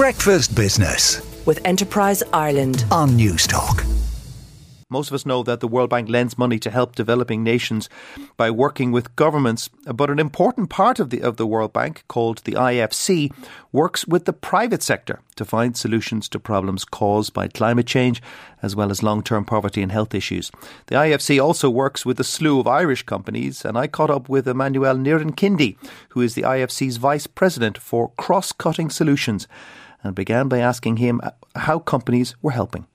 Breakfast Business with Enterprise Ireland on Newstalk. Most of us know that the World Bank lends money to help developing nations by working with governments, but an important part of the of the World Bank, called the IFC, works with the private sector to find solutions to problems caused by climate change as well as long-term poverty and health issues. The IFC also works with a slew of Irish companies, and I caught up with Emmanuel Niren who is the IFC's vice president for cross-cutting solutions, and began by asking him how companies were helping.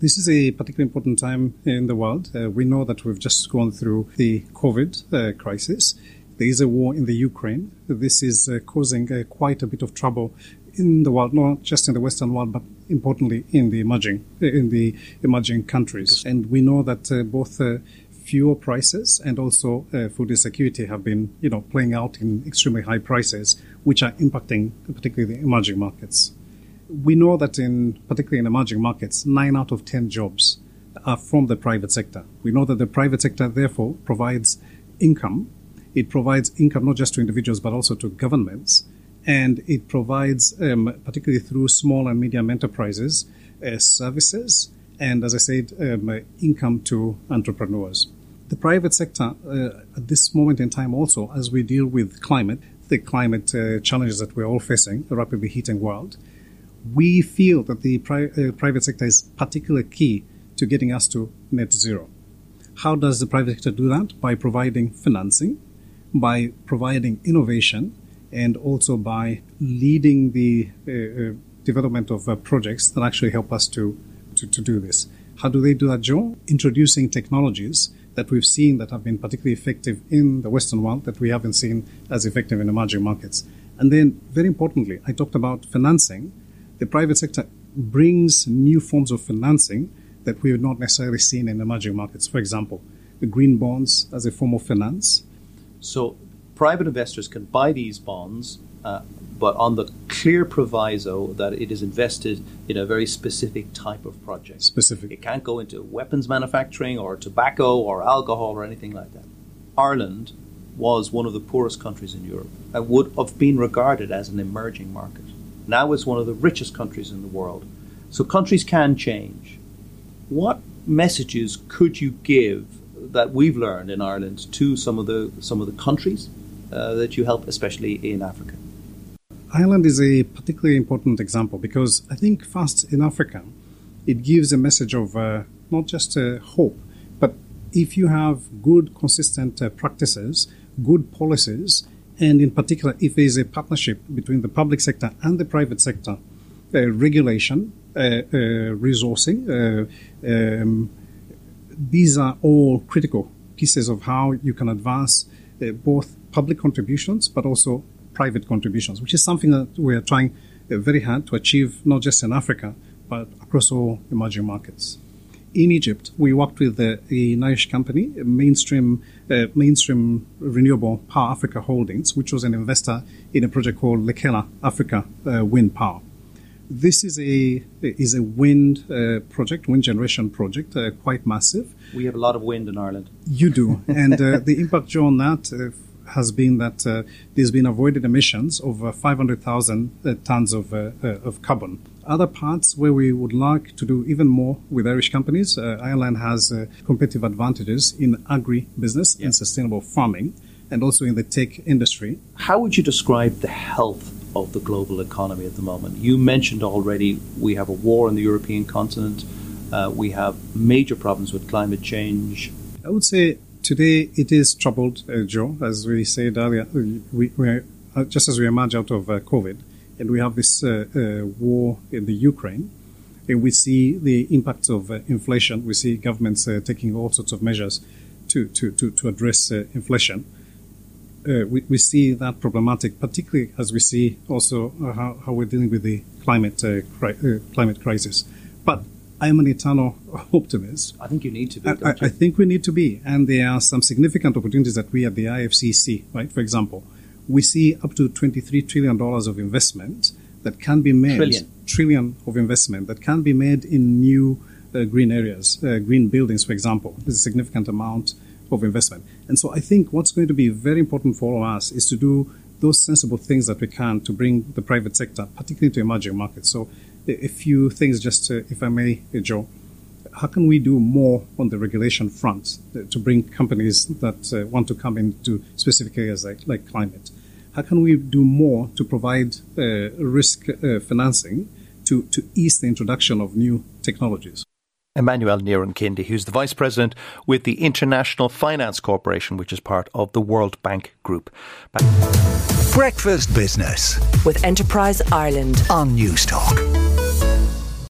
This is a particularly important time in the world. Uh, we know that we've just gone through the COVID uh, crisis. There is a war in the Ukraine. This is uh, causing uh, quite a bit of trouble in the world, not just in the Western world, but importantly in the emerging uh, in the emerging countries. And we know that uh, both fuel prices and also food insecurity have been, you know, playing out in extremely high prices, which are impacting particularly the emerging markets we know that in particularly in emerging markets, nine out of ten jobs are from the private sector. We know that the private sector therefore provides income. It provides income not just to individuals but also to governments, and it provides, um, particularly through small and medium enterprises, uh, services and, as I said, um, income to entrepreneurs. The private sector, uh, at this moment in time, also as we deal with climate, the climate uh, challenges that we're all facing, the rapidly heating world, we feel that the pri- uh, private sector is particularly key to getting us to net zero. How does the private sector do that? By providing financing, by providing innovation, and also by leading the uh, uh, development of uh, projects that actually help us to, to, to do this. How do they do that, Joe? Introducing technologies that we've seen that have been particularly effective in the Western world that we haven't seen as effective in emerging markets. And then, very importantly, I talked about financing the private sector brings new forms of financing that we have not necessarily seen in emerging markets. For example, the green bonds as a form of finance. So, private investors can buy these bonds, uh, but on the clear proviso that it is invested in a very specific type of project. Specific. It can't go into weapons manufacturing or tobacco or alcohol or anything like that. Ireland was one of the poorest countries in Europe and would have been regarded as an emerging market now it's one of the richest countries in the world. So countries can change. What messages could you give that we've learned in Ireland to some of the some of the countries uh, that you help, especially in Africa? Ireland is a particularly important example because I think first in Africa, it gives a message of uh, not just uh, hope, but if you have good, consistent uh, practices, good policies, and in particular, if there is a partnership between the public sector and the private sector, uh, regulation, uh, uh, resourcing, um, these are all critical pieces of how you can advance both public contributions but also private contributions, which is something that we are trying uh, very hard to achieve not just in Africa but across all emerging markets in Egypt, we worked with a, a Irish company, Mainstream uh, Mainstream Renewable Power Africa Holdings, which was an investor in a project called Lekela Africa uh, Wind Power. This is a is a wind uh, project, wind generation project, uh, quite massive. We have a lot of wind in Ireland. You do, and uh, the impact, on that uh, has been that uh, there's been avoided emissions of uh, 500,000 uh, tons of, uh, uh, of carbon. Other parts where we would like to do even more with Irish companies, uh, Ireland has competitive advantages in agri business yeah. and sustainable farming, and also in the tech industry. How would you describe the health of the global economy at the moment? You mentioned already we have a war on the European continent. we have major problems with climate change. I would say Today it is troubled, uh, Joe, as we said earlier. We, we are, uh, just as we emerge out of uh, COVID, and we have this uh, uh, war in the Ukraine, and we see the impacts of uh, inflation. We see governments taking all sorts of measures to to to, to address inflation. We, we, see that problematic, particularly as we see also how, how we're dealing with the climate cri- climate crisis. But I am an eternal optimist. I think you need to be. I, I, think we need to be, and there are some significant opportunities that we at the IFC see. Right, for example, we see up to twenty-three trillion dollars of investment that can be made. Trillion. Trillion of investment that can be made in new uh, green areas, uh, green buildings, for example. There's a significant amount of investment, and so I think what's going to be very important for all of us is to do those sensible things that we can to bring the private sector, particularly to emerging markets. So, a few things, just uh, if I may, Joe. How can we do more on the regulation front uh, to bring companies that uh, want to come into specific areas like, like climate? How can we do more to provide uh, risk uh, financing to, to ease the introduction of new technologies? Emmanuel Nyirinkindi, who's the Vice President with the International Finance Corporation, which is part of the World Bank Group. Breakfast Business with Enterprise Ireland on Newstalk.